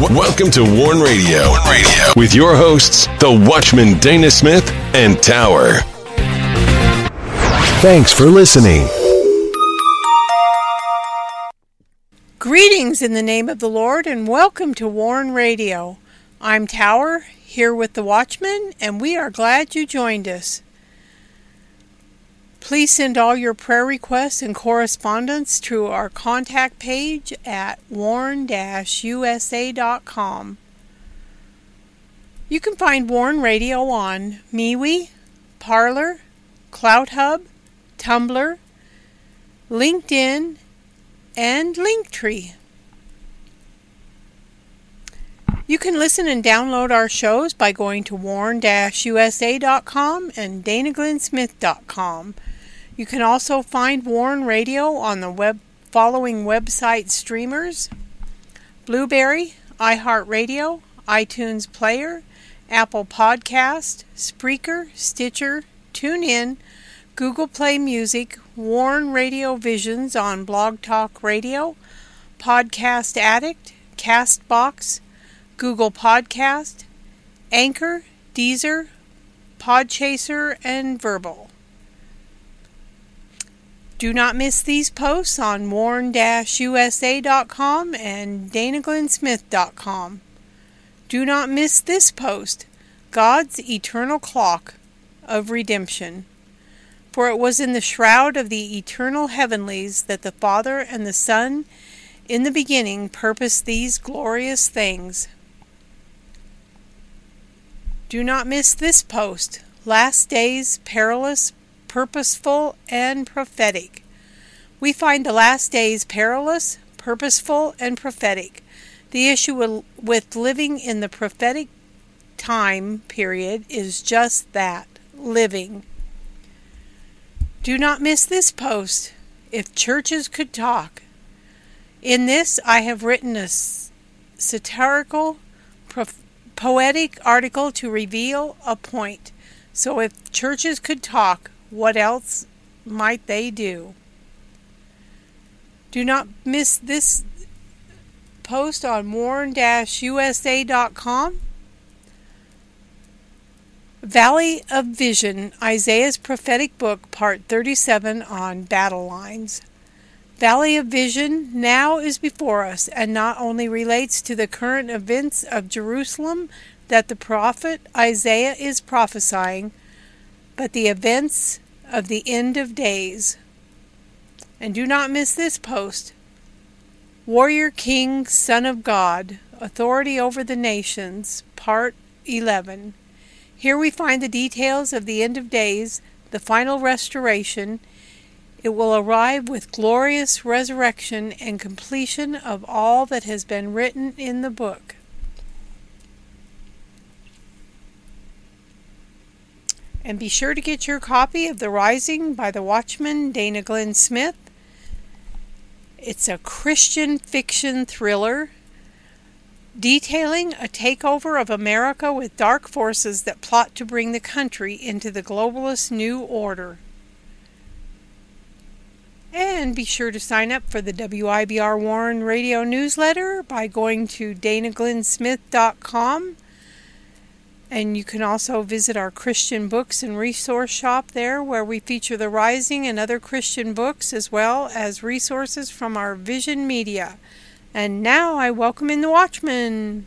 Welcome to Warn Radio. Radio with your hosts, the Watchman Dana Smith and Tower. Thanks for listening. Greetings in the name of the Lord and welcome to Warn Radio. I'm Tower here with the Watchman and we are glad you joined us. Please send all your prayer requests and correspondence to our contact page at warn-usa.com. You can find Warn Radio on MeWe, Parler, CloutHub, Tumblr, LinkedIn, and Linktree. You can listen and download our shows by going to warn-usa.com and danaglennsmith.com. You can also find Warn Radio on the web following website streamers: Blubrry, iHeartRadio, iTunes Player, Apple Podcast, Spreaker, Stitcher, TuneIn, Google Play Music, Warn Radio Visions on Blog Talk Radio, Podcast Addict, Castbox, Google Podcast, Anchor, Deezer, Podchaser, and Verbal. Do not miss these posts on warn-usa.com and danaglennsmith.com. Do not miss this post, God's Eternal Clock of Redemption. For it was in the shroud of the eternal heavenlies that the Father and the Son in the beginning purposed these glorious things. Do not miss this post, Last Days Perilous purposeful, and prophetic. We find the last days perilous, purposeful, and prophetic. The issue with living in the prophetic time period is just that living. Do not miss this post. If churches could talk. In this, I have written a satirical, poetic article to reveal a point. So, if churches could talk, what else might they do? Do not miss this post on warn-usa.com. Valley of Vision, Isaiah's prophetic book, part 37 on battle lines. Valley of Vision now is before us and not only relates to the current events of Jerusalem that the prophet Isaiah is prophesying, but the events of the end of days. And do not miss this post Warrior King, Son of God, Authority over the Nations, Part 11. Here we find the details of the end of days, the final restoration. It will arrive with glorious resurrection and completion of all that has been written in the book. And be sure to get your copy of The Rising by the Watchman Dana Glenn Smith. It's a Christian fiction thriller detailing a takeover of America with dark forces that plot to bring the country into the globalist new order. And be sure to sign up for the WIBR Warn radio newsletter by going to danaglennsmith.com and you can also visit our Christian books and resource shop there, where we feature The Rising and other Christian books, as well as resources from our Vision Media. And now I welcome in the Watchman.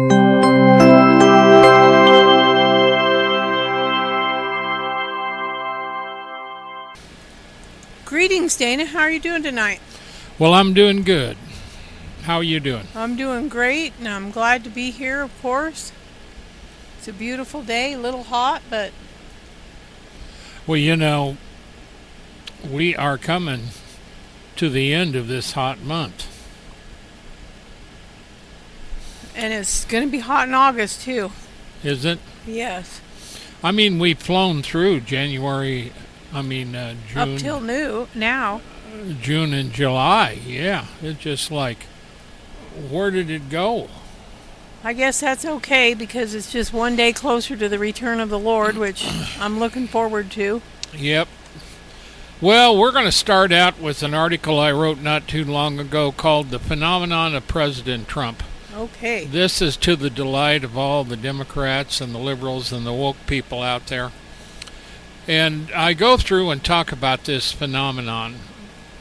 Greetings, Dana. How are you doing tonight? Well, I'm doing good. How are you doing? I'm doing great, and I'm glad to be here, of course. It's a beautiful day, a little hot, but. Well, you know, we are coming to the end of this hot month. And it's going to be hot in August, too. Is it? Yes. I mean, we've flown through January, I mean, uh, June. Up till new now. June and July. Yeah, it's just like, where did it go? I guess that's okay because it's just one day closer to the return of the Lord, which I'm looking forward to. Yep. Well, we're going to start out with an article I wrote not too long ago called The Phenomenon of President Trump. Okay. This is to the delight of all the Democrats and the liberals and the woke people out there. And I go through and talk about this phenomenon.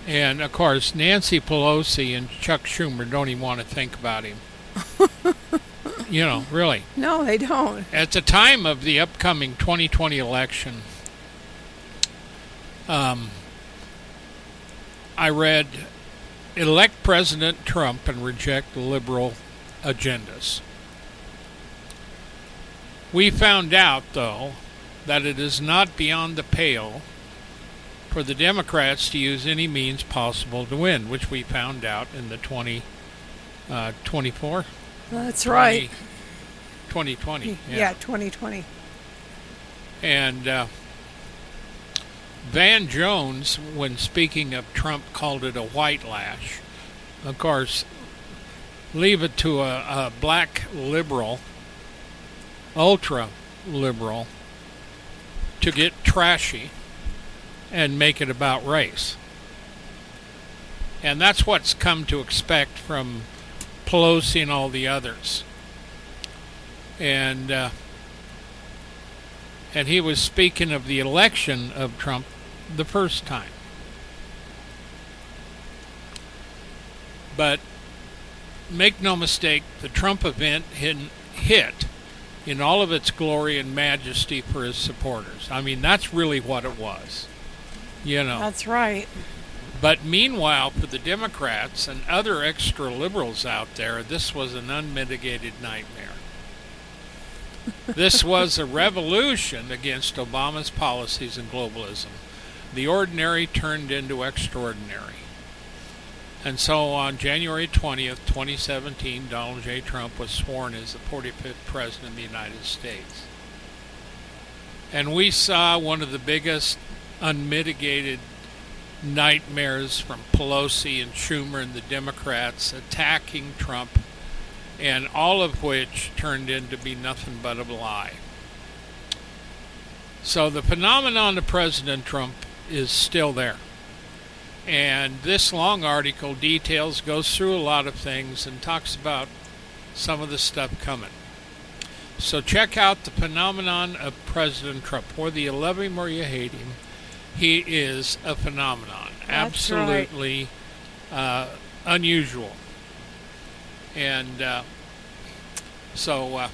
And of course, Nancy Pelosi and Chuck Schumer don't even want to think about him. you know, really. No, they don't. At the time of the upcoming 2020 election, um, I read elect President Trump and reject liberal agendas. We found out, though, that it is not beyond the pale for the Democrats to use any means possible to win, which we found out in the 20, uh, 24? That's right. 2020. Yeah, yeah 2020. And uh, Van Jones, when speaking of Trump, called it a white lash. Of course, leave it to a, a black liberal, ultra liberal, to get trashy and make it about race. And that's what's come to expect from Pelosi and all the others. And uh, and he was speaking of the election of Trump the first time. But make no mistake, the Trump event hit in all of its glory and majesty for his supporters. I mean, that's really what it was. You know. That's right. But meanwhile, for the Democrats and other extra liberals out there, this was an unmitigated nightmare. this was a revolution against Obama's policies and globalism. The ordinary turned into extraordinary. And so on January 20th, 2017, Donald J. Trump was sworn as the 45th President of the United States. And we saw one of the biggest unmitigated nightmares from Pelosi and Schumer and the Democrats attacking Trump, and all of which turned into be nothing but a lie. So the phenomenon of President Trump is still there. And this long article details, goes through a lot of things, and talks about some of the stuff coming. So check out the phenomenon of President Trump. Whether you love him or you hate him, he is a phenomenon. That's Absolutely right. uh, unusual. And uh, so uh,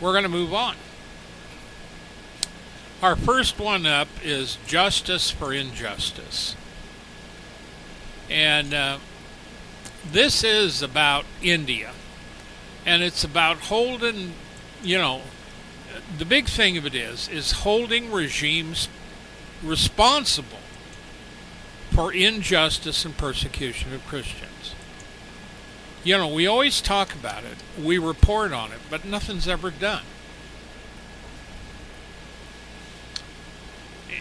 we're going to move on. Our first one up is Justice for Injustice. And uh, this is about India. And it's about holding, you know, the big thing of it is, is holding regimes responsible for injustice and persecution of Christians. You know, we always talk about it, we report on it, but nothing's ever done.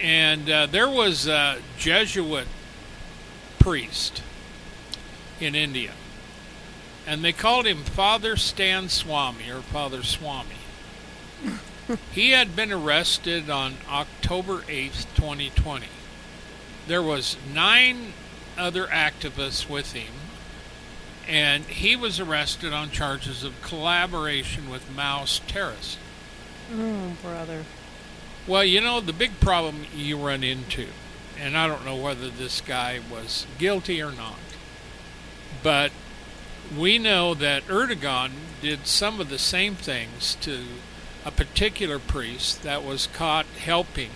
And uh, there was a Jesuit priest in India, and they called him Father Stan Swamy or Father Swamy. he had been arrested on October 8th, 2020. There was nine other activists with him, and he was arrested on charges of collaboration with Maoist terrorists. Oh, brother. Well, you know, the big problem you run into, and I don't know whether this guy was guilty or not, but we know that Erdogan did some of the same things to a particular priest that was caught helping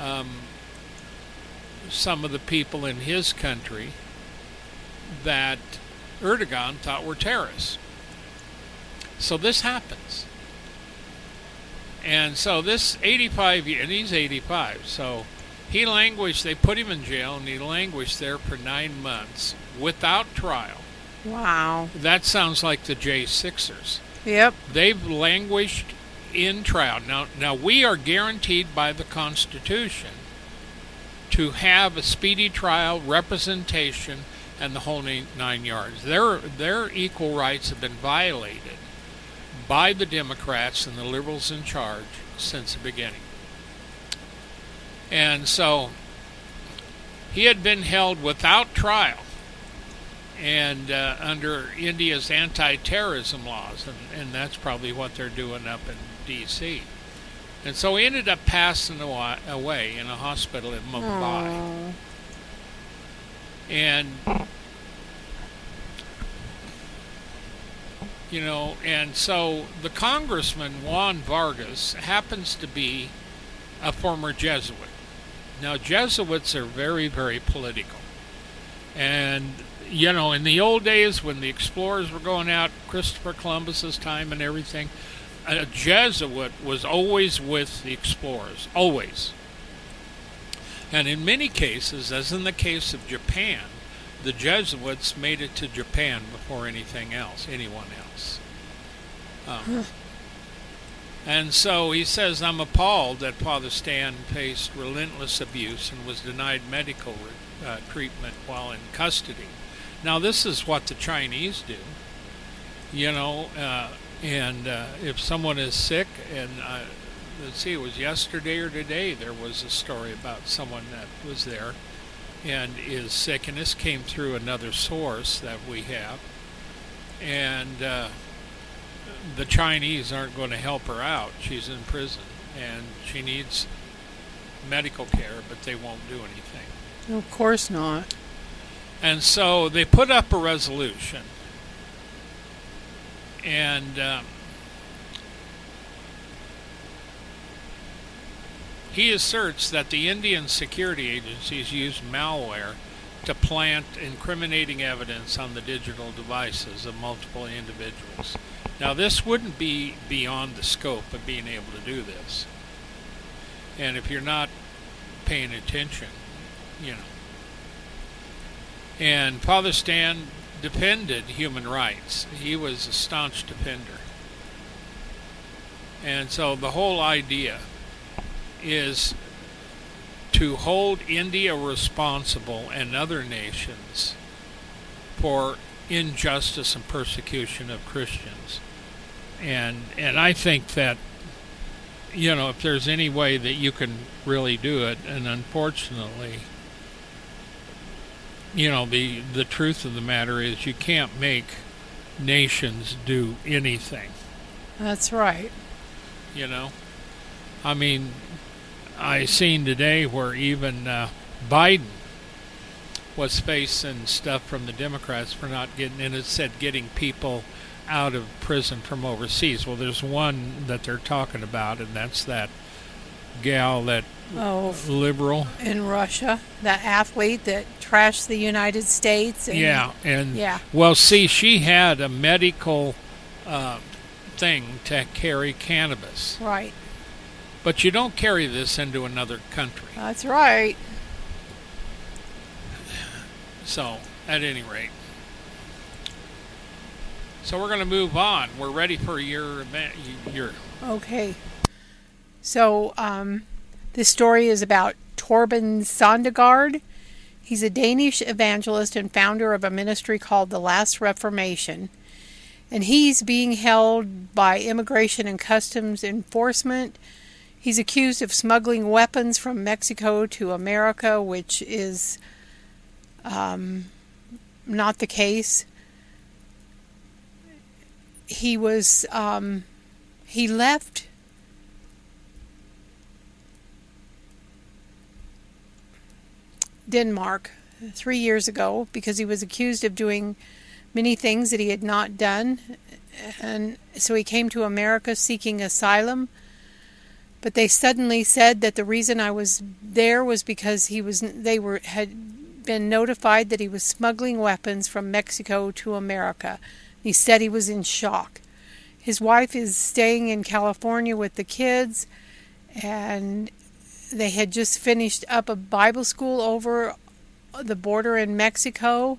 um, some of the people in his country that Erdogan thought were terrorists. So this happens. And so this 85, and he's 85, so he languished, they put him in jail, and he languished there for nine months without trial. Wow. That sounds like the J6ers. Yep. They've languished in trial. Now, now we are guaranteed by the Constitution to have a speedy trial, representation, and the whole nine yards. Their their equal rights have been violated by the Democrats and the liberals in charge since the beginning. And so he had been held without trial and uh, under India's anti-terrorism laws, and, and that's probably what they're doing up in D.C. And so he ended up passing away in a hospital in Mumbai. Aww. And you know, and so the congressman Juan Vargas happens to be a former Jesuit. Now Jesuits are very, very political, and you know, in the old days when the explorers were going out, Christopher Columbus's time and everything, a Jesuit was always with the explorers, always. And in many cases, as in the case of Japan, the Jesuits made it to Japan before anything else, anyone else. Um, and so he says, I'm appalled that Father Stan faced relentless abuse and was denied medical uh, treatment while in custody. Now, this is what the Chinese do. You know, uh, and uh, if someone is sick, and uh, let's see, it was yesterday or today, there was a story about someone that was there and is sick, and this came through another source that we have. And uh, the Chinese aren't going to help her out. She's in prison, and she needs medical care, but they won't do anything. Of course not. And so they put up a resolution. And um, he asserts that the Indian security agencies used malware to plant incriminating evidence on the digital devices of multiple individuals. Now, this wouldn't be beyond the scope of being able to do this. And if you're not paying attention, you know, and Father Stan defended human rights. He was a staunch defender. And so the whole idea is to hold India responsible and other nations for injustice and persecution of Christians. And and I think that you know if there's any way that you can really do it and unfortunately you know the the truth of the matter is you can't make nations do anything. That's right. You know, I mean, I seen today where even uh, Biden was facing stuff from the Democrats for not getting, and it said getting people out of prison from overseas. Well, there's one that they're talking about, and that's that gal that oh, liberal in Russia, that athlete that trashed the United States. And, yeah, and yeah. Well, see, she had a medical uh, thing to carry cannabis. Right. But you don't carry this into another country. That's right. So, at any rate. So we're going to move on. We're ready for your event. Your okay. So, um, this story is about Torben Sondergaard. He's a Danish evangelist and founder of a ministry called the Last Reformation. And he's being held by Immigration and Customs Enforcement. He's accused of smuggling weapons from Mexico to America, which is um, not the case. He was um, he left Denmark three years ago because he was accused of doing many things that he had not done. And so he came to America seeking asylum. But they suddenly said that the reason I was there was because he was they were had been notified that he was smuggling weapons from Mexico to America. He said he was in shock. his wife is staying in California with the kids, and they had just finished up a Bible school over the border in Mexico,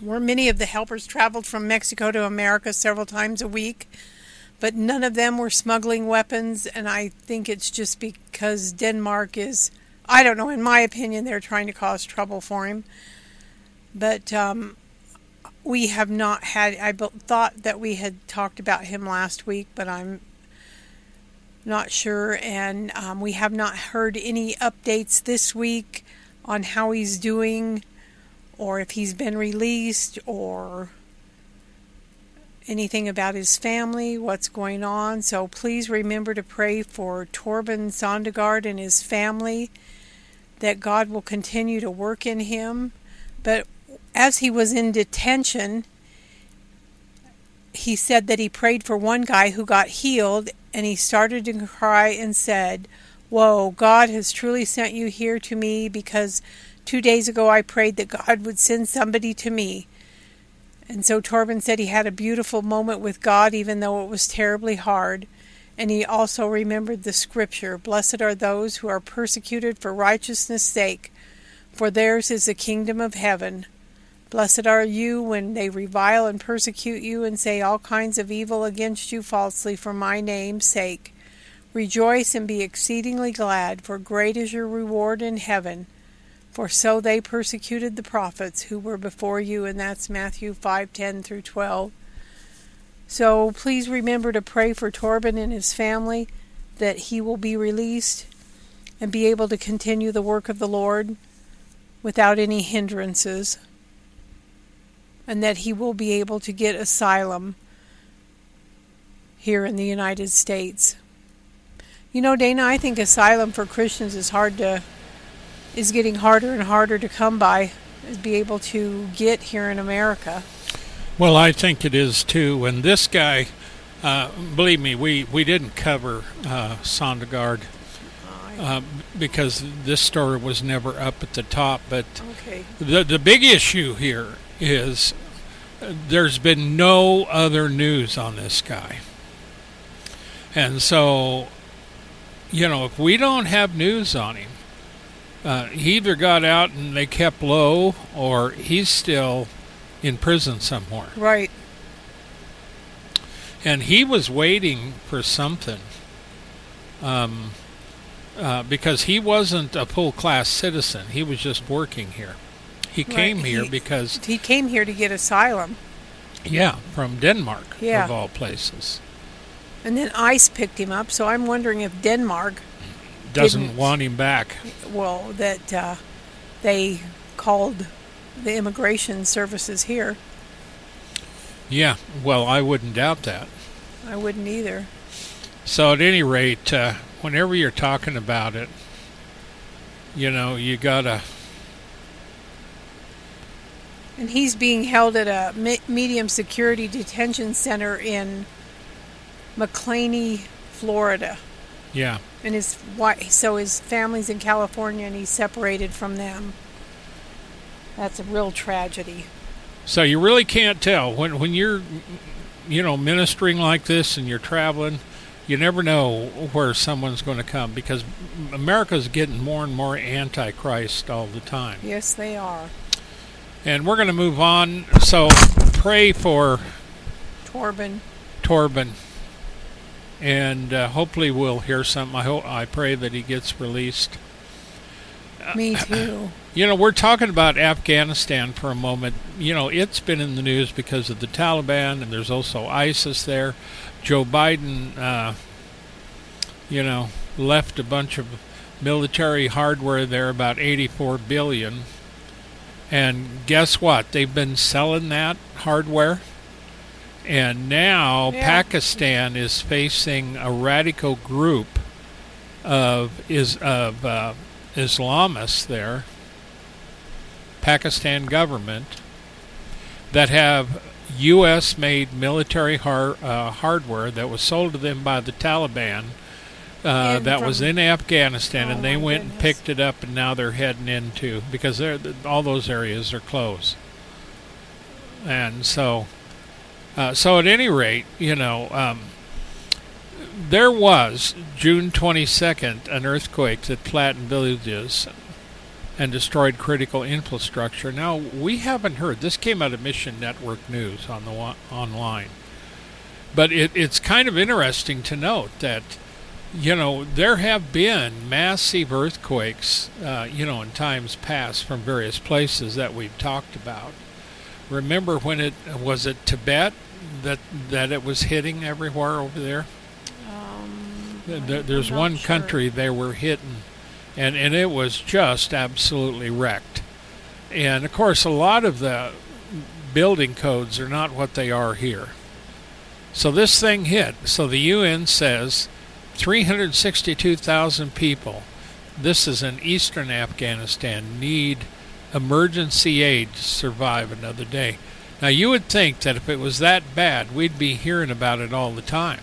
where many of the helpers traveled from Mexico to America several times a week. But none of them were smuggling weapons, and I think it's just because Denmark is, I don't know, in my opinion, they're trying to cause trouble for him. But um, we have not had, I thought that we had talked about him last week, but I'm not sure. And um, we have not heard any updates this week on how he's doing or if he's been released or anything about his family, what's going on. So please remember to pray for Torben Sondergaard and his family, that God will continue to work in him. But as he was in detention, he said that he prayed for one guy who got healed and he started to cry and said, Whoa, God has truly sent you here to me because two days ago I prayed that God would send somebody to me. And so Torben said he had a beautiful moment with God, even though it was terribly hard. And he also remembered the scripture Blessed are those who are persecuted for righteousness' sake, for theirs is the kingdom of heaven. Blessed are you when they revile and persecute you and say all kinds of evil against you falsely for my name's sake. Rejoice and be exceedingly glad, for great is your reward in heaven. For so they persecuted the prophets who were before you, and that's Matthew 5:10 through 12. So please remember to pray for Torben and his family that he will be released and be able to continue the work of the Lord without any hindrances and that he will be able to get asylum here in the United States. You know, Dana, I think asylum for Christians is hard to is getting harder and harder to come by, be able to get here in America. Well, I think it is too. And this guy, uh, believe me, we, we didn't cover uh, Sondergaard uh, because this story was never up at the top. But okay. the the big issue here is there's been no other news on this guy. And so, you know, if we don't have news on him, uh, he either got out and they kept low, or he's still in prison somewhere. Right. And he was waiting for something. Um, uh, because he wasn't a full class citizen, he was just working here. He Right, came here he- because, He came here to get asylum, yeah, from Denmark, Yeah. of all places. and then ICE picked him up. So I'm wondering if Denmark, Doesn't Didn't. want him back. well, that uh, they called the immigration services here. Yeah, well, I wouldn't doubt that. I wouldn't either. So, at any rate, uh, whenever you're talking about it, you know, you gotta. And he's being held at a me- medium security detention center in Macclenny, Florida. Yeah, And his wife, so his family's in California, and he's separated from them. That's a real tragedy. so you really can't tell when when you're, you know, ministering like this and you're traveling. You never know where someone's going to come because America's getting more and more antichrist all the time. Yes, they are. And we're going to move on. So pray for Torben. Torben, and uh, hopefully we'll hear something. I hope I pray that he gets released. Me too. You know, we're talking about Afghanistan for a moment. You know, it's been in the news because of the Taliban, and there's also ISIS there. Joe Biden, uh, you know, left a bunch of military hardware there, about 84 billion. And guess what? They've been selling that hardware. And now Yeah. Pakistan is facing a radical group of is of uh, Islamists there, Pakistan government, that have U.S.-made military har- uh, hardware that was sold to them by the Taliban. Uh, that was in Afghanistan, Oh, and they went and picked it up, and now they're heading into because they're, all those areas are closed, and so Uh, so at any rate, you know, um, there was June 22nd an earthquake that flattened villages and destroyed critical infrastructure. Now we haven't heard. This came out of Mission Network News on the online, but it, it's kind of interesting to note that you know there have been massive earthquakes, uh, you know, in times past from various places that we've talked about. Remember when it was it Tibet that that it was hitting everywhere over there? Um, there's one sure. country they were hitting and and it was just absolutely wrecked. And of course, a lot of the building codes are not what they are here. So this thing hit. So the UN says 362,000 people. This is in eastern Afghanistan need emergency aid to survive another day. Now you would think that if it was that bad, we'd be hearing about it all the time.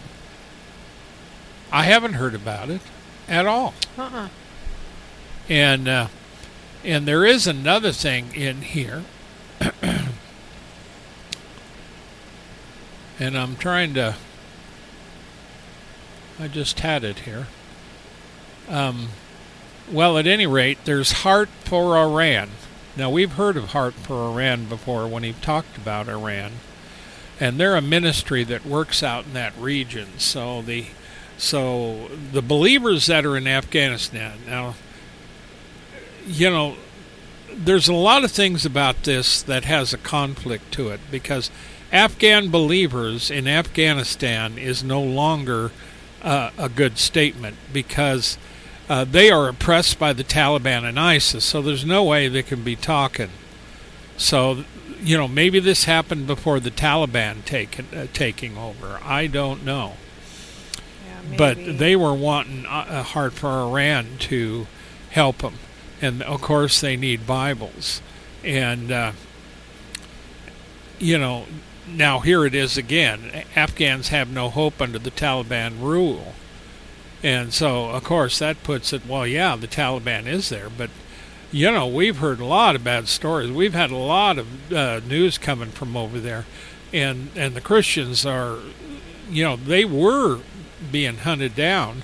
I haven't heard about it at all. Uh-uh. And uh, and there is another thing in here. and I'm trying to I just had it here. Um, well, at any rate, there's Heart for Iran. Now, we've heard of Heart for Iran before when he talked about Iran. And they're a ministry that works out in that region. So the so the believers that are in Afghanistan now you know, there's a lot of things about this that has a conflict to it because Afghan believers in Afghanistan is no longer uh, a good statement because uh, they are oppressed by the Taliban and ISIS, so there's no way they can be talking. So, you know, maybe this happened before the Taliban taking uh, taking over. I don't know. Yeah, but they were wanting uh, a heart for Iran to help them and of course they need Bibles. And uh, you know, now here it is again. Afghans have no hope under the Taliban rule, and so of course that puts it. Well, yeah, the Taliban is there, but you know we've heard a lot of bad stories. We've had a lot of uh, news coming from over there, and and the Christians are, you know, they were being hunted down,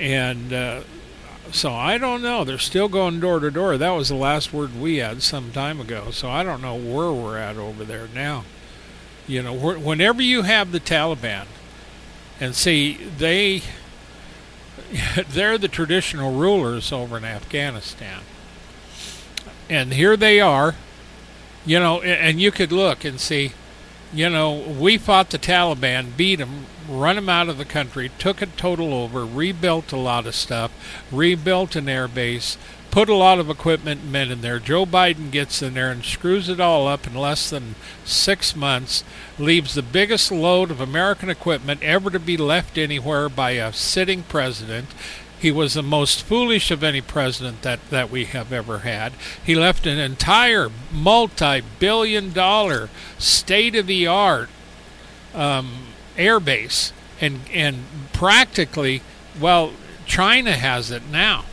and uh, so I don't know. They're still going door to door. That was the last word we had some time ago. So I don't know where we're at over there now. You know, whenever you have the Taliban, and see they they're the traditional rulers over in Afghanistan, and here they are. You know, and you could look and see. You know, we fought the Taliban, beat them, run them out of the country, took a total over, rebuilt a lot of stuff, rebuilt an air base, put a lot of equipment and men in there. Joe Biden gets in there and screws it all up in less than six months, leaves the biggest load of American equipment ever to be left anywhere by a sitting president. He was the most foolish of any president that, that we have ever had. He left an entire multi billion dollar, state of the art um, air base, and and practically, well, China has it now.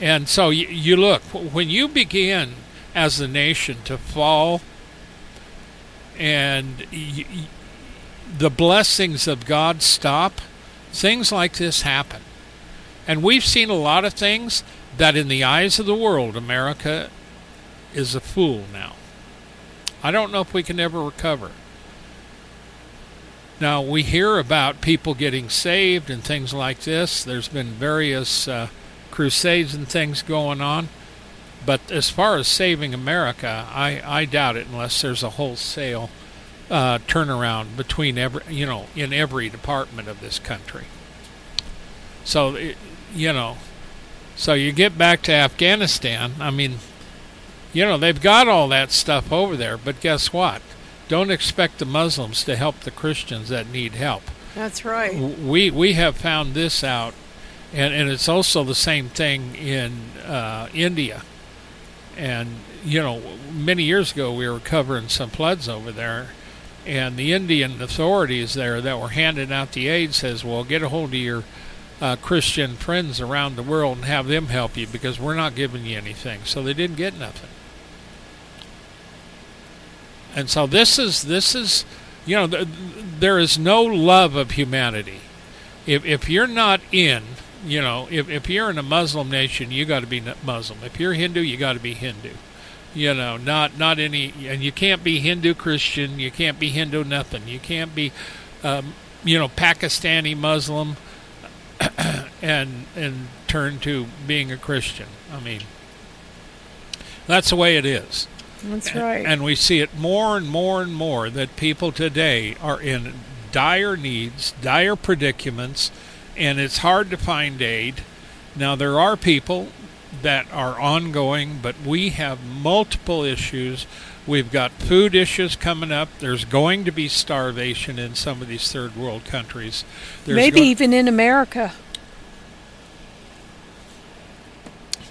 And so you, you look when you begin as a nation to fall, and the blessings of God stop, things like this happen. And we've seen a lot of things that, in the eyes of the world, America is a fool now. I don't know if we can ever recover. Now, we hear about people getting saved and things like this. There's been various uh, crusades and things going on. But as far as saving America, I, I doubt it unless there's a wholesale uh, turnaround between every, you know, in every department of this country. So, it, you know, so you get back to Afghanistan. I mean, you know, they've got all that stuff over there, but guess what? don't expect the Muslims to help the Christians that need help. That's right. We we have found this out, and and it's also the same thing in uh, India. And you know, many years ago we were covering some floods over there, and the Indian authorities there that were handing out the aid says, "Well, get a hold of your." Uh, Christian friends around the world and have them help you because we're not giving you anything. So they didn't get nothing. And so this is this is, you know, th- there is no love of humanity. If if you're not in, you know, if if you're in a Muslim nation, you got to be Muslim. If you're Hindu, you got to be Hindu. You know, not not any, and you can't be Hindu Christian. You can't be Hindu nothing. You can't be, um, you know, Pakistani Muslim, and and turn to being a Christian. I mean, that's the way it is. That's right. And we see it more and more and more that people today are in dire needs, dire predicaments, and it's hard to find aid. Now, there are people that are ongoing, but we have multiple issues. We've got food issues coming up. There's going to be starvation in some of these third world countries. There's Maybe go- even in America.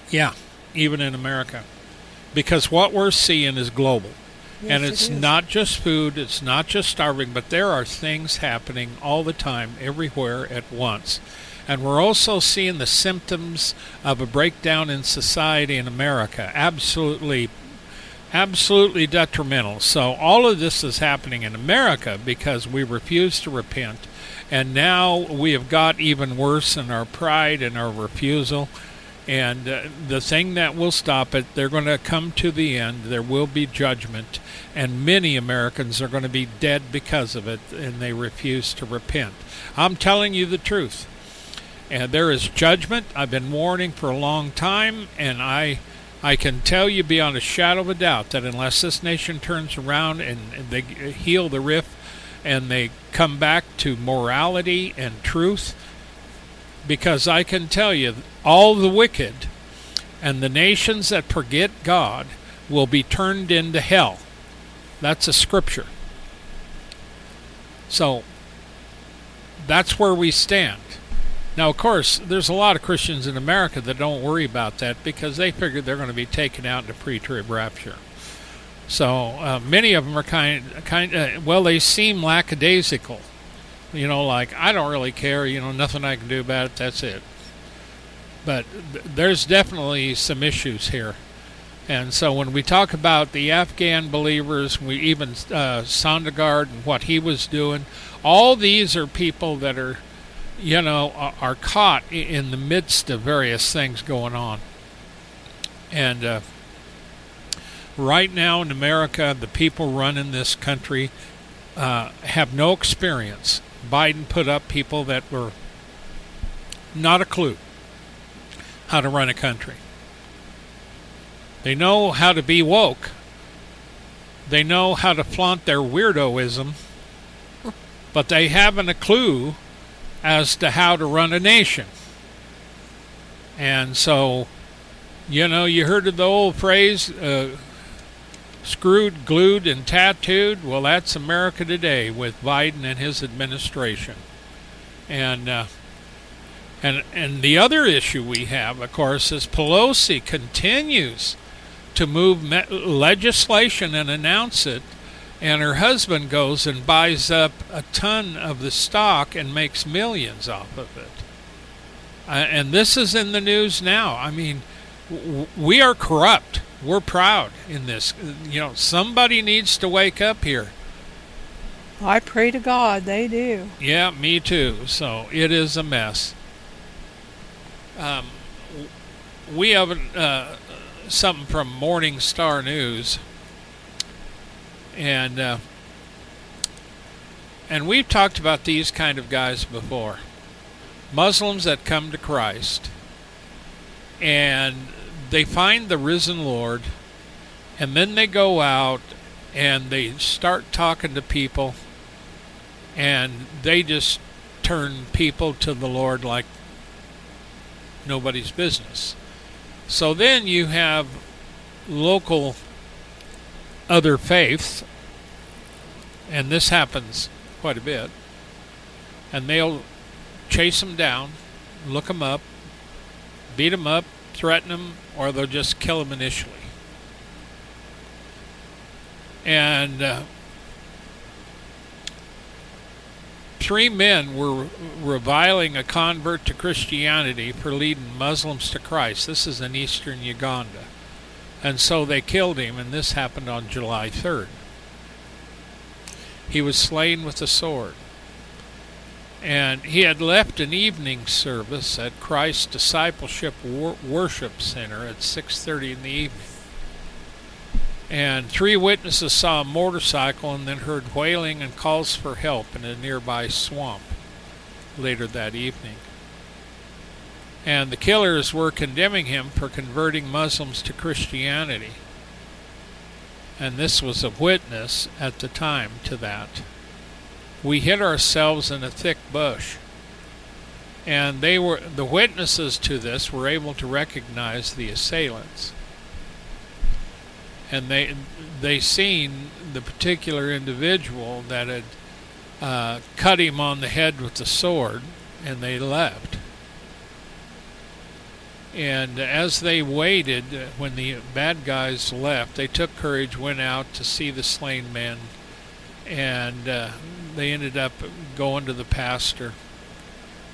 Yeah, even in America. Because what we're seeing is global. And Yes, it it's is. not just food, it's not just starving, but there are things happening all the time, everywhere at once. And we're also seeing the symptoms of a breakdown in society in America. Absolutely, absolutely detrimental. So, all of this is happening in America because we refuse to repent. And now we have got even worse in our pride and our refusal. And uh, the thing that will stop it, they're going to come to the end. There will be judgment. And many Americans are going to be dead because of it, and they refuse to repent. I'm telling you the truth. And there is judgment. I've been warning for a long time, and I. I can tell you beyond a shadow of a doubt that unless this nation turns around and, and they heal the rift and they come back to morality and truth, because I can tell you, all the wicked and the nations that forget God will be turned into hell. That's a scripture. So that's where we stand. Now, of course, there's a lot of Christians in America that don't worry about that because they figure they're going to be taken out in a pre-trib rapture. So uh, many of them are kind, kind. Uh, well, they seem lackadaisical. You know, like I don't really care. You know, nothing I can do about it. That's it. But th- there's definitely some issues here. And so when we talk about the Afghan believers, we even uh, Sondergaard and what he was doing, all these are people that are, you know, are caught in the midst of various things going on. And uh, right now in America, the people running this country uh, have no experience. Biden put up people that were not a clue how to run a country. They know how to be woke. They know how to flaunt their weirdoism, but they haven't a clue as to how to run a nation. And so, you know, you heard of the old phrase, uh, screwed, glued, and tattooed. Well, that's America today with Biden and his administration. And uh, and and the other issue we have, of course, is Pelosi continues to move me- legislation and announce it, and her husband goes and buys up a ton of the stock and makes millions off of it. Uh, and this is in the news now. I mean, w- we are corrupt. We're proud in this. You know, somebody needs to wake up here. I pray to God they do. Yeah, me too. So it is a mess. Um, we have uh, something from Morning Star News, and uh, and we've talked about these kind of guys before. Muslims that come to Christ, and they find the risen Lord, and then they go out and they start talking to people and they just turn people to the Lord like nobody's business. So then you have local other faiths, and this happens quite a bit, and they'll chase them down, look them up, beat them up, threaten them, or they'll just kill them initially. And uh, three men were reviling a convert to Christianity for leading Muslims to Christ. This is in eastern Uganda. And so they killed him, and this happened on July 3rd. he was slain with a sword. And he had left an evening service at Christ Discipleship Wor- Worship Center at 6:30 in the evening. And three witnesses saw a motorcycle and then heard wailing and calls for help in a nearby swamp later that evening. And the killers were condemning him for converting Muslims to Christianity and this was a witness at the time to that. We hid ourselves in a thick bush. And they were the witnesses to this were able to recognize the assailants. And they they seen the particular individual that had uh, cut him on the head with the sword, and they left. And as they waited, uh, when the bad guys left, they took courage, went out to see the slain men, and uh, they ended up going to the pastor.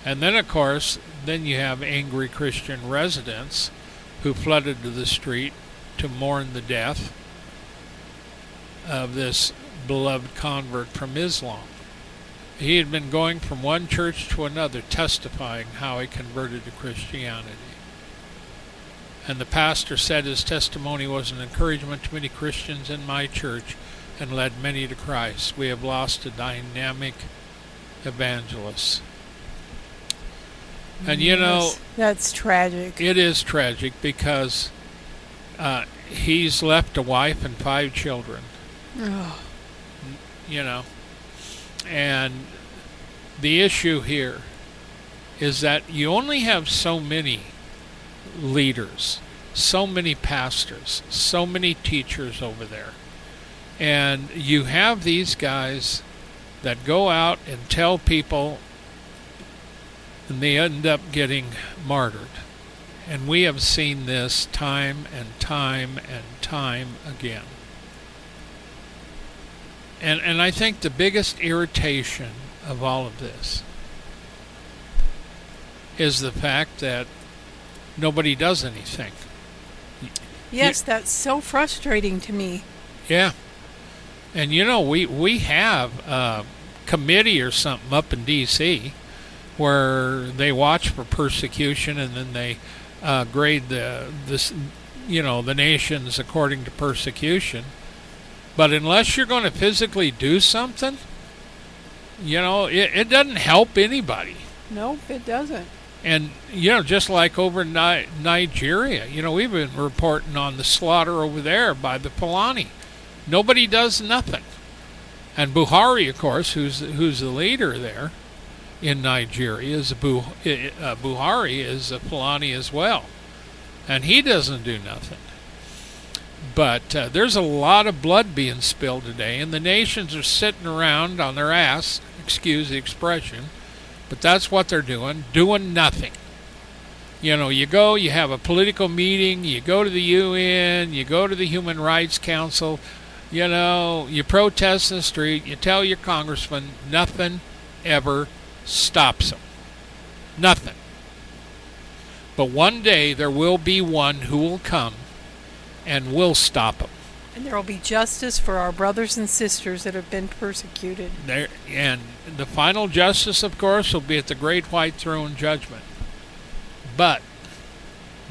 And then, of course, then you have angry Christian residents who flooded to the street to mourn the death of this beloved convert from Islam. He had been going from one church to another testifying how he converted to Christianity. And the pastor said his testimony was an encouragement to many Christians in my church and led many to Christ. We have lost a dynamic evangelist. And you know, that's tragic. it is tragic because uh, he's left a wife and five children. Ugh. you know. And the issue here is that you only have so many leaders, so many pastors, so many teachers over there. And you have these guys that go out and tell people, and they end up getting martyred. And we have seen this time and time and time again. And and I think the biggest irritation of all of this is the fact that nobody does anything. Yes, that's so frustrating to me. Yeah. And you know, we we have a committee or something up in D.C. where they watch for persecution and then they uh, grade the this you know the nations according to persecution. But unless you're going to physically do something, you know, it, it doesn't help anybody. Nope, it doesn't. And you know, just like over in Ni- Nigeria, you know, we've been reporting on the slaughter over there by the Fulani. Nobody does nothing. And Buhari, of course, who's who's the leader there in Nigeria, is a Bu- uh, Buhari is a Fulani as well, and he doesn't do nothing. But uh, there's a lot of blood being spilled today, and the nations are sitting around on their ass. Excuse the expression but that's what they're doing, doing nothing. You know, you go, you have a political meeting, you go to the UN, you go to the Human Rights Council, you know, you protest in the street, you tell your congressman, nothing ever stops them. Nothing. But one day there will be one who will come and will stop them. And there will be justice for our brothers and sisters that have been persecuted. There, and the final justice, of course, will be at the great white throne judgment. But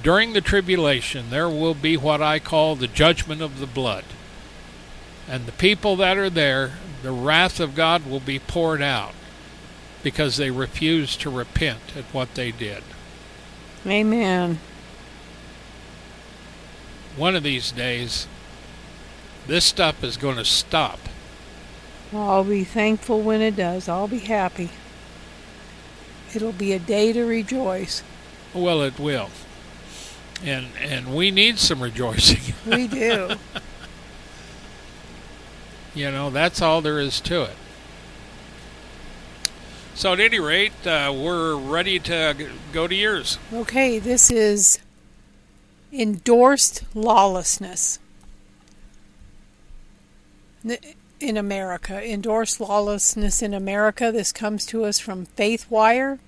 during the tribulation, there will be what I call the judgment of the blood. And the people that are there, the wrath of God will be poured out because they refused to repent at what they did. Amen. One of these days, this stuff is going to stop. I'll be thankful when it does. I'll be happy. It'll be a day to rejoice. Well, it will. And and we need some rejoicing. We do. You know, that's all there is to it. So, at any rate, uh, we're ready to go to yours. okay, this is endorsed lawlessness in America. Endorsed lawlessness in America. This comes to us from FaithWire.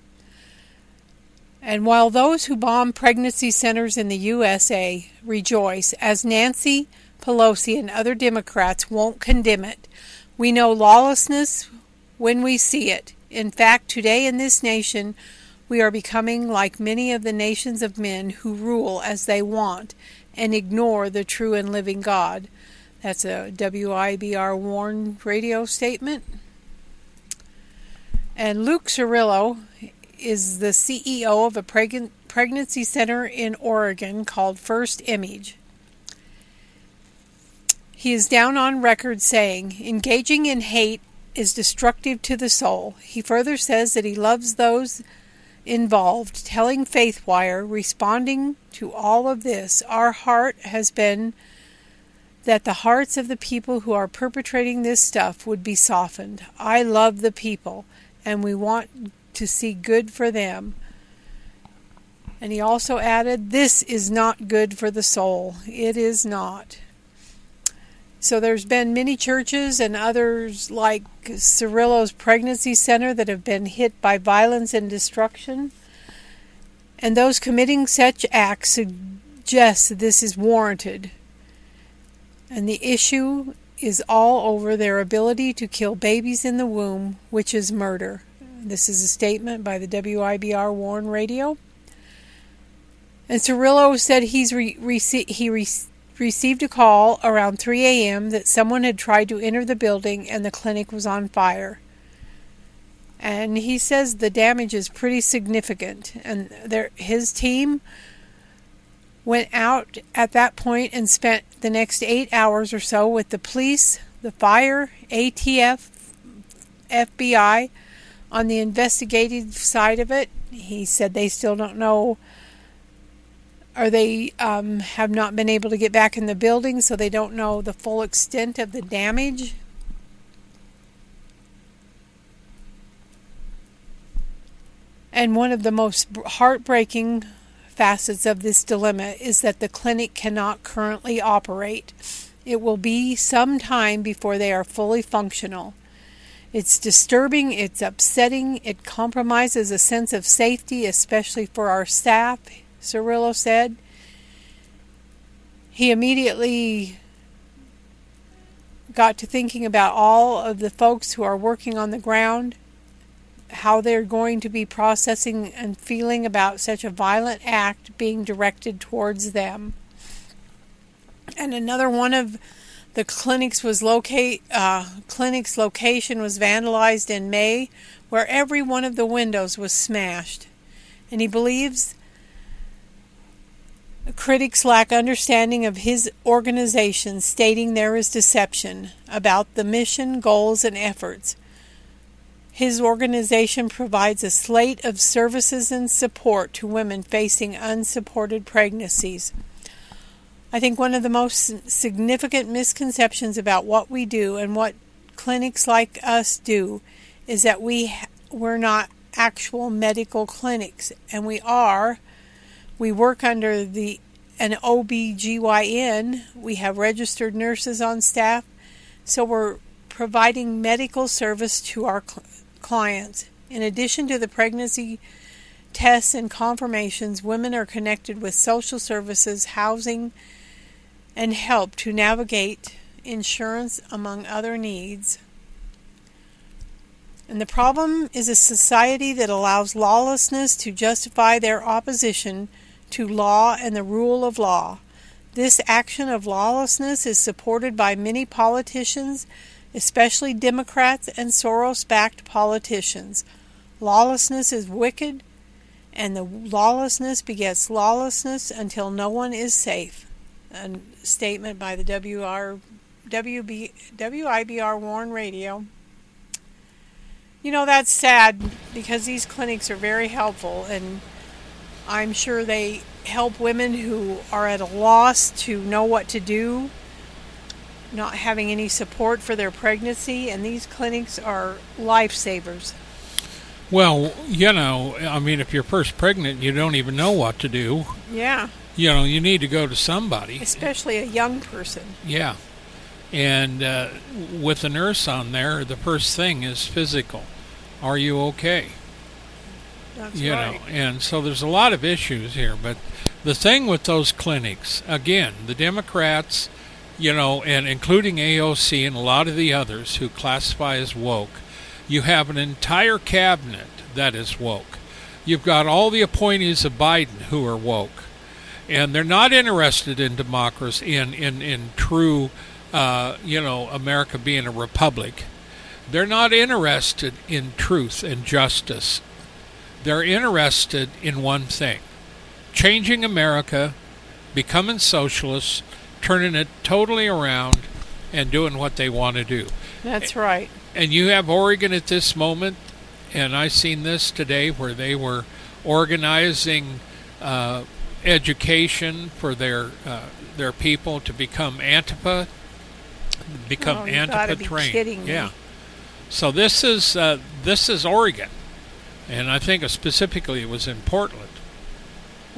And while those who bomb pregnancy centers in the USA rejoice, as Nancy Pelosi and other Democrats won't condemn it, We know lawlessness when we see it. In fact, today in this nation, we are becoming like many of the nations of men who rule as they want and ignore the true and living God. That's a WIBR Warn radio statement. And Luke Cirillo is the CEO of a preg- pregnancy center in Oregon called First Image. He is down on record saying, engaging in hate is destructive to the soul. He further says that he loves those involved, telling FaithWire, responding to all of this, our heart has been that the hearts of the people who are perpetrating this stuff would be softened. I love the people, and we want to see good for them. And he also added, This is not good for the soul. It is not. So there's been many churches and others like Cirillo's Pregnancy Center that have been hit by violence and destruction. And those committing such acts suggest that this is warranted. And the issue is all over their ability to kill babies in the womb, which is murder. This is a statement by the WIBR Warn Radio. And Cirillo said he's re- rece- he received received a call around 3 a.m. that someone had tried to enter the building and the clinic was on fire. And he says the damage is pretty significant. And there, his team went out at that point and spent the next eight hours or so with the police, the fire, ATF, FBI on the investigative side of it. He said they still don't know or they um, have not been able to get back in the building, so they don't know the full extent of the damage. And one of the most heartbreaking facets of this dilemma is that the clinic cannot currently operate. It will be some time before they are fully functional. It's disturbing, it's upsetting, it compromises a sense of safety, especially for our staff, Cirillo said. He immediately got to thinking about all of the folks who are working on the ground, how they're going to be processing and feeling about such a violent act being directed towards them. And another one of the clinics was locate uh, clinic's location was vandalized in May, where every one of the windows was smashed, and he believes Critics lack understanding of his organization, stating there is deception about the mission, goals, and efforts. His organization provides a slate of services and support to women facing unsupported pregnancies. I think one of the most significant misconceptions about what we do and what clinics like us do is that we we're not actual medical clinics and we are we work under the an OBGYN. We have registered nurses on staff. So we're providing medical service to our cl- clients. In addition to the pregnancy tests and confirmations, women are connected with social services, housing, and help to navigate insurance, among other needs. And the problem is a society that allows lawlessness to justify their opposition to law and the rule of law. This action of lawlessness is supported by many politicians, especially Democrats and Soros backed politicians. Lawlessness is wicked, and the lawlessness begets lawlessness until no one is safe. A statement by the WR, WB, WIBR Warn Radio. You know, that's sad because these clinics are very helpful and I'm sure they help women who are at a loss to know what to do, not having any support for their pregnancy, and these clinics are lifesavers. Well, you know, I mean, if you're first pregnant, you don't even know what to do. Yeah. You know, you need to go to somebody. Especially a young person. Yeah. And uh, with a nurse on there, the first thing is physical. Are you okay? That's you right. know and so there's a lot of issues here but the thing with those clinics again the democrats you know, and including AOC and a lot of the others who classify as woke, you have an entire cabinet that is woke. You've got all the appointees of Biden who are woke, and they're not interested in democracy, in in in true, uh, you know, America being a republic. They're not interested in truth and justice. They're interested in one thing: changing America, becoming socialists, turning it totally around, and doing what they want to do. That's right. And you have Oregon at this moment and I seen this today where they were organizing uh, education for their uh, their people to become Antifa, become oh, Antifa be trained. Kidding yeah. Me. So this is uh, this is Oregon, and I think specifically it was in Portland.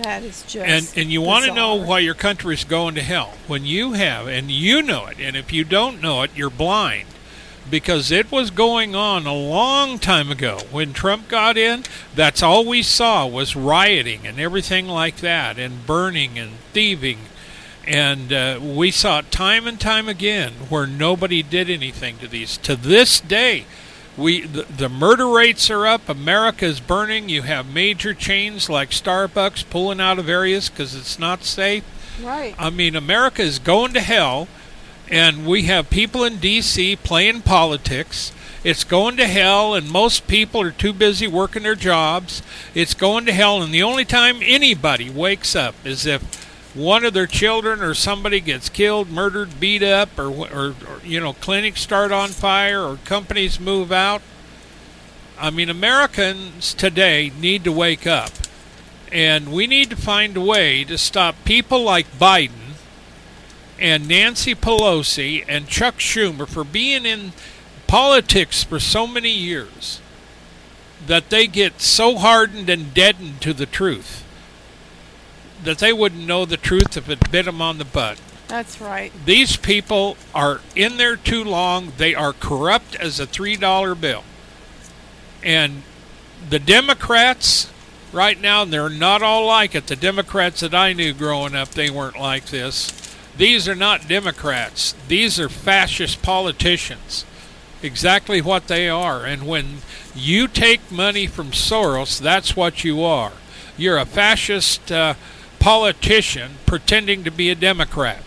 That is just and and you want to know why your country's going to hell when you have and you know it, and if you don't know it, you're blind because it was going on a long time ago when Trump got in. That's all we saw was rioting and everything like that, and burning and thieving, and uh, we saw it time and time again where nobody did anything to these. To this day, we the, the murder rates are up. america's burning. You have major chains like Starbucks pulling out of areas because it's not safe. right. I mean, America is going to hell, and we have people in D.C. playing politics. It's going to hell, and most people are too busy working their jobs. It's going to hell, and the only time anybody wakes up is if one of their children or somebody gets killed, murdered, beat up, or, or, or you know, clinics start on fire, or companies move out. I mean, Americans today need to wake up, and we need to find a way to stop people like Biden and Nancy Pelosi and Chuck Schumer for being in politics for so many years that they get so hardened and deadened to the truth that they wouldn't know the truth if it bit them on the butt. That's right. These people are in there too long. They are corrupt as a $3 bill. And the Democrats, right now, they're not all like it. The Democrats that I knew growing up, they weren't like this. These are not Democrats. These are fascist politicians. Exactly what they are. And when you take money from Soros, that's what you are. You're a fascist uh, politician pretending to be a Democrat.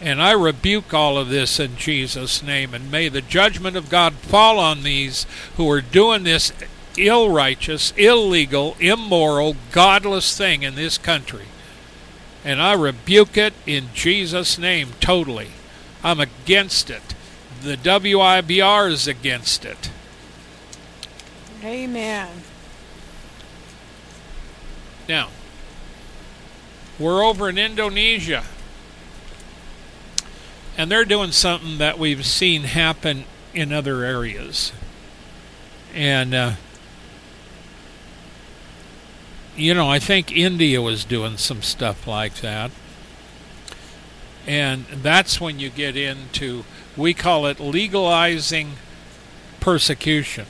And I rebuke all of this in Jesus' name. And may the judgment of God fall on these who are doing this ill righteous, illegal, immoral, godless thing in this country. And I rebuke it in Jesus' name totally. I'm against it. The WIBR is against it. Amen. Now, we're over in Indonesia. And they're doing something that we've seen happen in other areas. And, uh, you know, I think India was doing some stuff like that. And that's when you get into, we call it legalizing persecution.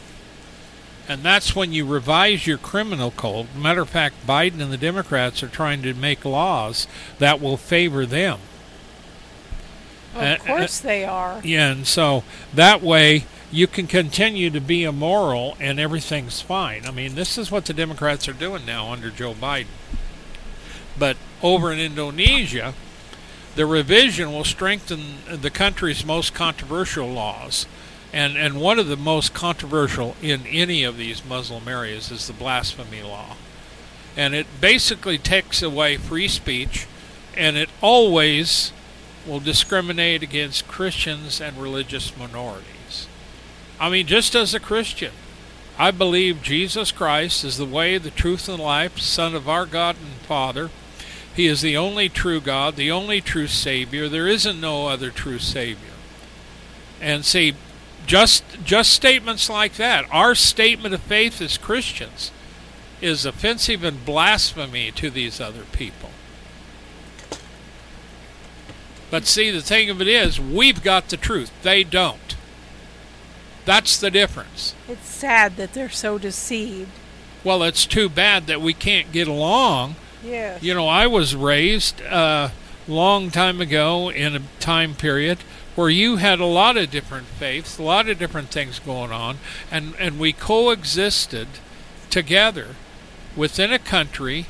And that's when you revise your criminal code. Matter of fact, Biden and the Democrats are trying to make laws that will favor them. Of Uh, course they are. Yeah, and so that way you can continue to be immoral and everything's fine. I mean, this is what the Democrats are doing now under Joe Biden. But over in Indonesia, the revision will strengthen the country's most controversial laws. And, and one of the most controversial in any of these Muslim areas is the blasphemy law. And it basically takes away free speech, and it always will discriminate against Christians and religious minorities. I mean, just as a Christian, I believe Jesus Christ is the way, the truth, and life, Son of our God and Father. He is the only true God, the only true Savior. There isn't no other true Savior. And see, just just statements like that, our statement of faith as Christians, is offensive and blasphemy to these other people. But see, the thing of it is, we've got the truth. They don't. That's the difference. It's sad that they're so deceived. Well, it's too bad that we can't get along. Yes. You know, I was raised a long time ago in a time period where you had a lot of different faiths, a lot of different things going on, and, and we coexisted together within a country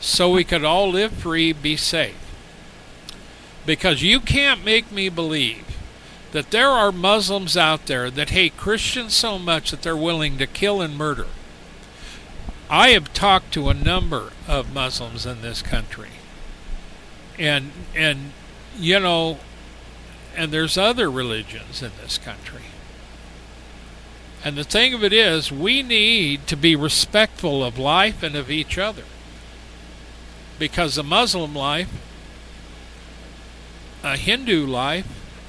so we could all live free, be safe. Because you can't make me believe that there are Muslims out there that hate Christians so much that they're willing to kill and murder. I have talked to a number of Muslims in this country. And and you know and there's other religions in this country. And the thing of it is, we need to be respectful of life and of each other. Because a Muslim life, a Hindu life,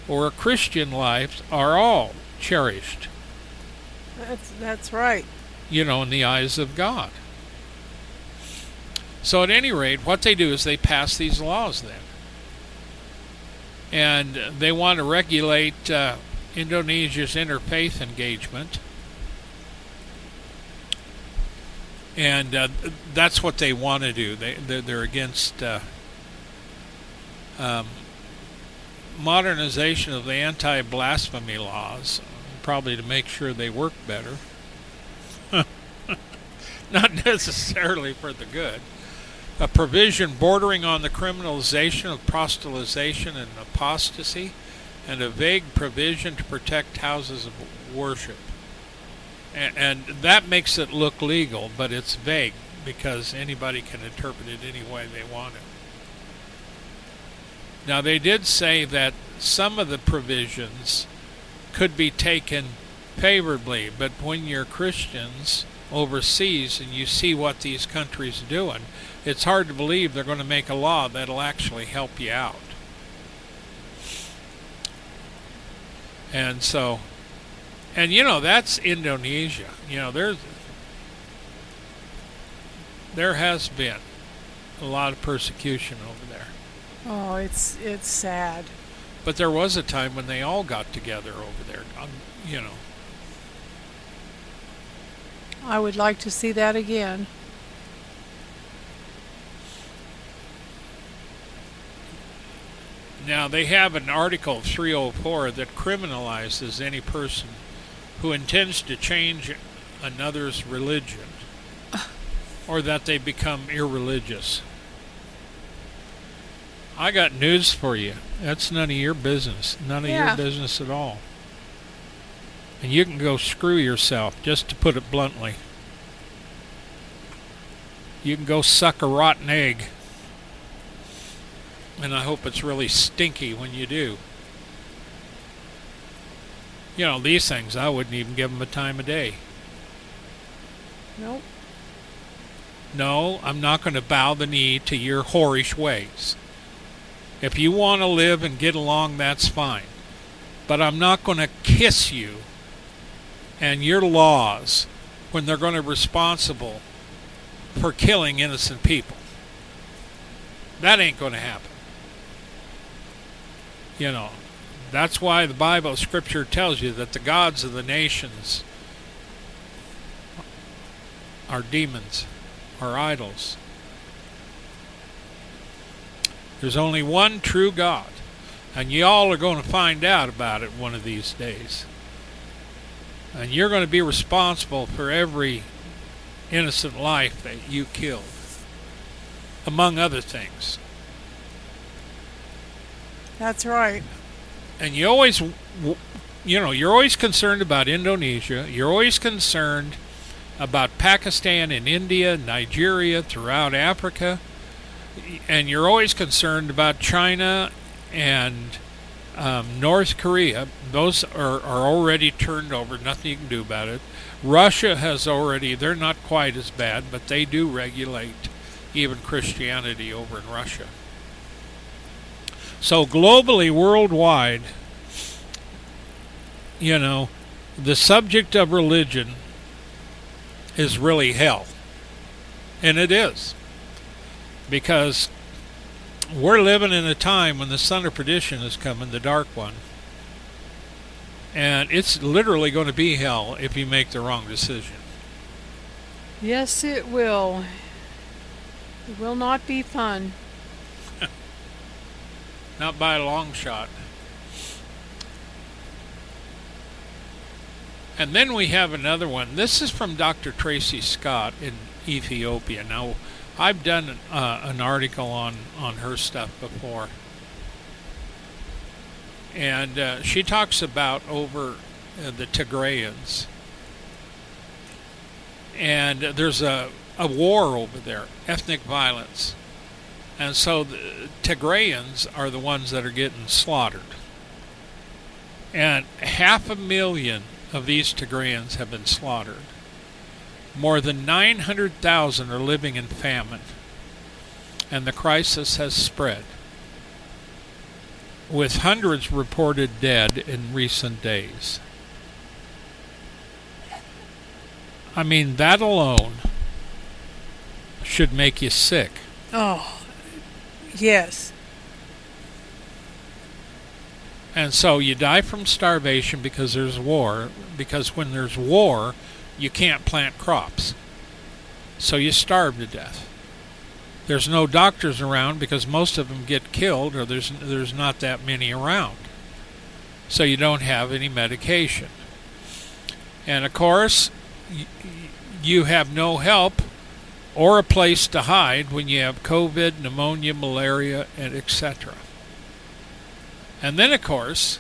or a Christian life are all cherished. That's that's right. You know, in the eyes of God. So at any rate, what they do is they pass these laws then and they want to regulate uh, Indonesia's interfaith engagement. And uh, that's what they want to do. They they're, against uh, um, modernization of the anti-blasphemy laws, probably to make sure they work better. Not necessarily for the good a provision bordering on the criminalization of proselytization and apostasy, and a vague provision to protect houses of worship. And, and, that makes it look legal, but it's vague because anybody can interpret it any way they want it. Now, they did say that some of the provisions could be taken favorably, but when you're Christians overseas and you see what these countries are doing, it's hard to believe they're going to make a law that'll actually help you out. And so, and you know, that's Indonesia. You know, there's, there has been a lot of persecution over there. Oh, it's it's sad. But there was a time when they all got together over there. Um, you know. I would like to see that again. Now, they have an Article 304 that criminalizes any person who intends to change another's religion or that they become irreligious. I got news for you. That's none of your business. None of yeah. your business at all. And you can go screw yourself, just to put it bluntly. You can go suck a rotten egg and I hope it's really stinky when you do. You know, these things, I wouldn't even give them a time of day. Nope. No, I'm not going to bow the knee to your whorish ways. If you want to live and get along, that's fine. But I'm not going to kiss you and your laws when they're going to be responsible for killing innocent people. That ain't going to happen. You know, that's why the Bible, Scripture tells you that the gods of the nations are demons, are idols. There's only one true God, and y'all are going to find out about it one of these days. And you're going to be responsible for every innocent life that you killed, among other things. That's right. And you always, you know, you're always concerned about Indonesia. You're always concerned about Pakistan and India, Nigeria, throughout Africa. And you're always concerned about China and um, North Korea. Those are, are already turned over, nothing you can do about it. Russia has already, they're not quite as bad, but they do regulate even Christianity over in Russia. So globally, worldwide, you know, the subject of religion is really hell. And it is. Because we're living in a time when the son of perdition is coming, the dark one. And it's literally going to be hell if you make the wrong decision. Yes, it will. It will not be fun. Not by a long shot. And then we have another one. This is from Dr. Tracy Scott in Ethiopia. Now, I've done uh, an article on, on her stuff before. And uh, she talks about over uh, the Tigrayans. And there's a, a war over there, ethnic violence. And so the Tigrayans are the ones that are getting slaughtered. And half a million of these Tigrayans have been slaughtered. More than 900,000 are living in famine. And the crisis has spread, with hundreds reported dead in recent days. I mean, that alone should make you sick. Oh, yes. And so you die from starvation because there's war, because when there's war, you can't plant crops. So you starve to death. There's no doctors around because most of them get killed or there's there's not that many around. So you don't have any medication. And of course, you have no help or a place to hide when you have COVID, pneumonia, malaria, and etc. And then, of course,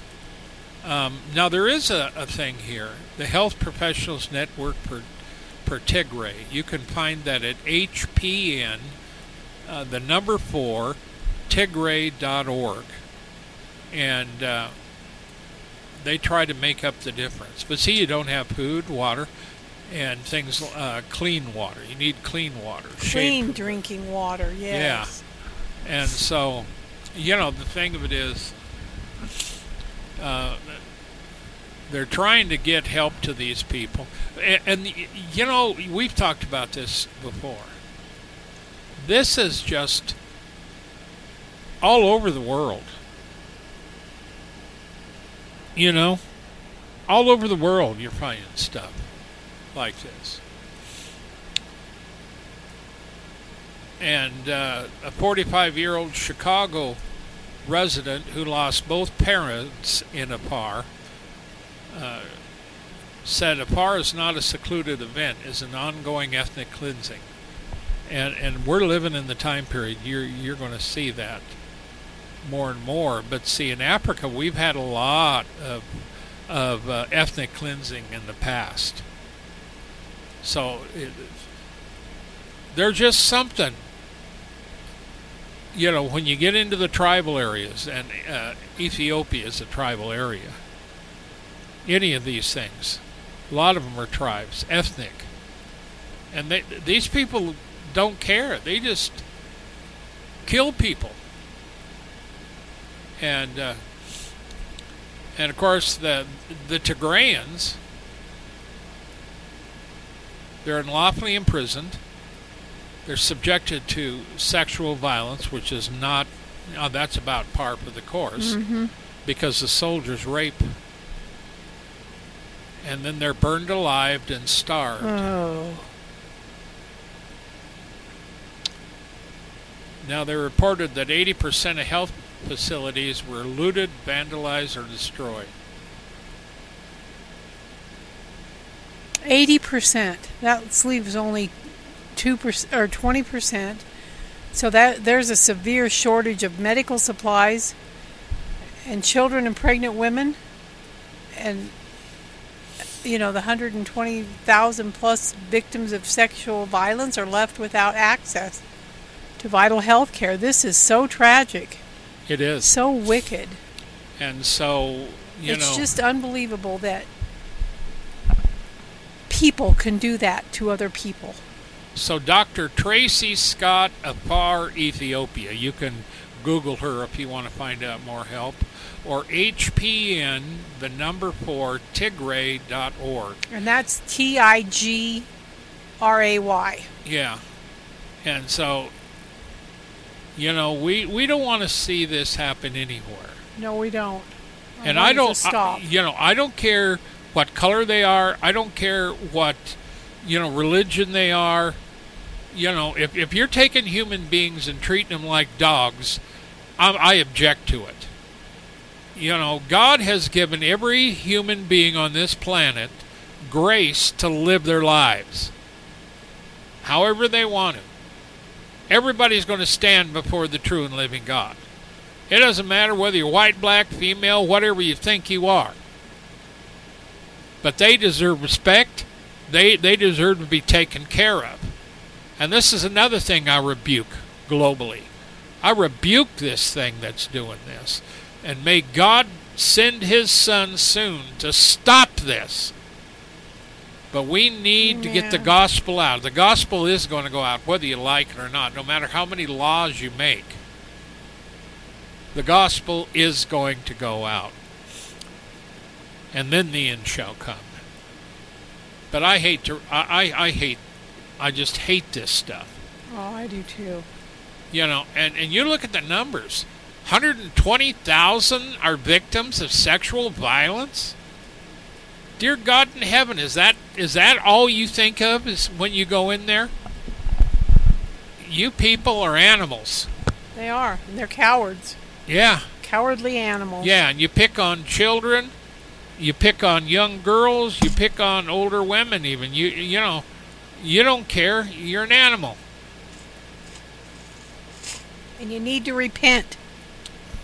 um, now there is a, a, thing here the Health Professionals Network per Tigray. You can find that at HPN, uh, the number four, Tigray.org. And uh, they try to make up the difference. But see, you don't have food, water, and things, uh, clean water. You need clean water. Clean drinking water, yes. Yeah. And so, you know, the thing of it is, uh, they're trying to get help to these people. And, and, you know, we've talked about this before. This is just all over the world. You know, all over the world you're finding stuff like this. And uh, a 45 year old Chicago resident who lost both parents in Afar uh, said Afar is not a secluded event, is an ongoing ethnic cleansing. And, and we're living in the time period you're, you're going to see that more and more. But see, in Africa, we've had a lot of, of uh, ethnic cleansing in the past. So it, they're just something you know, when you get into the tribal areas, and uh, Ethiopia is a tribal area, any of these things, a lot of them are tribes, ethnic. And they, these people don't care. They just kill people. And uh, and of course the the Tigrayans they're unlawfully imprisoned they're subjected to sexual violence, which is not, you know, that's about par for the course, mm-hmm. because the soldiers rape. And then they're burned alive and starved. Oh. Now, they reported that 80% of health facilities were looted, vandalized, or destroyed. 80%. That leaves only two percent or twenty percent. So that there's a severe shortage of medical supplies, and children and pregnant women, and you know the 120,000 plus victims of sexual violence are left without access to vital health care. This is so tragic. It is so wicked. And so you know it's know, just unbelievable that people can do that to other people. So Dr. Tracy Scott Afar, Ethiopia. You can Google her if you want to find out more help. Or HPN, the number four, Tigray.org. And that's T I G R A Y. Yeah. And so, you know, we, we don't want to see this happen anywhere. No, we don't. And I don't, I, you know, I don't care what color they are. I don't care what, you know, religion they are you know, if, if you're taking human beings and treating them like dogs, I, I object to it. You know, God has given every human being on this planet grace to live their lives however they want to. Everybody's going to stand before the true and living God. It doesn't matter whether you're white, black, female, whatever you think you are. But they deserve respect. They, they deserve to be taken care of. And this is another thing I rebuke globally. I rebuke this thing that's doing this. And may God send his son soon to stop this. But we need to get the gospel out. The gospel is going to go out, whether you like it or not, no matter how many laws you make. The gospel is going to go out. And then the end shall come. But I hate to I, I, I hate I just hate this stuff. Oh, I do too. You know, and, and you look at the numbers. 120,000 are victims of sexual violence. Dear God in heaven, is that is that all you think of is when you go in there? You people are animals. They are, and they're cowards. Yeah. Cowardly animals. Yeah, and you pick on children, you pick on young girls, you pick on older women even. You you know, you don't care. You're an animal. And you need to repent.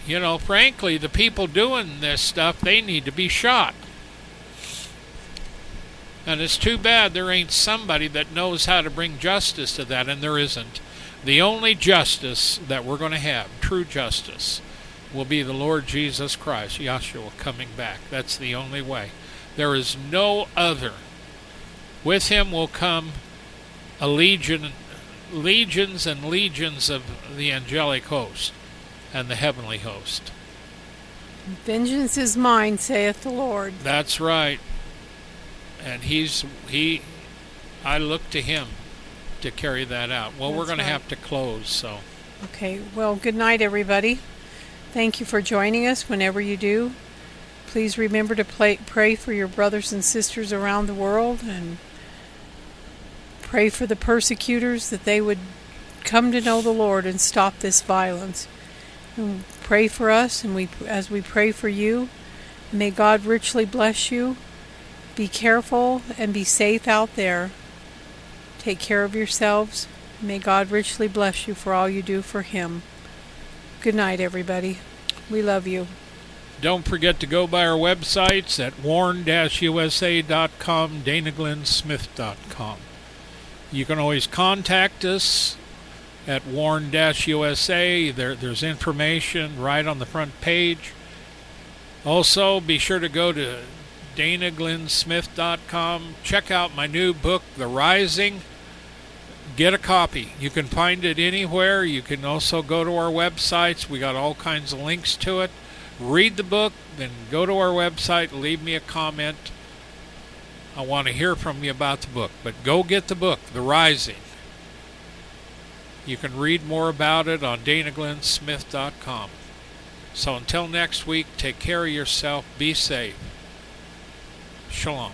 You know, frankly, the people doing this stuff, they need to be shot. And it's too bad there ain't somebody that knows how to bring justice to that, and there isn't. The only justice that we're going to have, true justice, will be the Lord Jesus Christ, Yahshua, coming back. That's the only way. There is no other. With him will come a legion, legions and legions of the angelic host and the heavenly host. Vengeance is mine, saith the Lord. That's right. And he's he I look to him to carry that out. Well, we're That's going to have to close, so Okay, well, good night, everybody. Thank you for joining us whenever you do. Please remember to play, pray for your brothers and sisters around the world and pray for the persecutors that they would come to know the Lord and stop this violence. And pray for us, and we, as we pray for you, may God richly bless you. Be careful and be safe out there. Take care of yourselves. May God richly bless you for all you do for Him. Good night, everybody. We love you. don't forget to go by our websites at warn-usa.com, danaglennsmith.com. You can always contact us at warn-usa. There, there's information right on the front page. Also, be sure to go to danaglennsmith.com. Check out my new book, The Rising. Get a copy. You can find it anywhere. You can also go to our websites. We got all kinds of links to it. Read the book, then go to our website, leave me a comment. I want to hear from you about the book. But go get the book, The Rising. You can read more about it on danaglennsmith.com. So until next week, take care of yourself, be safe. Shalom.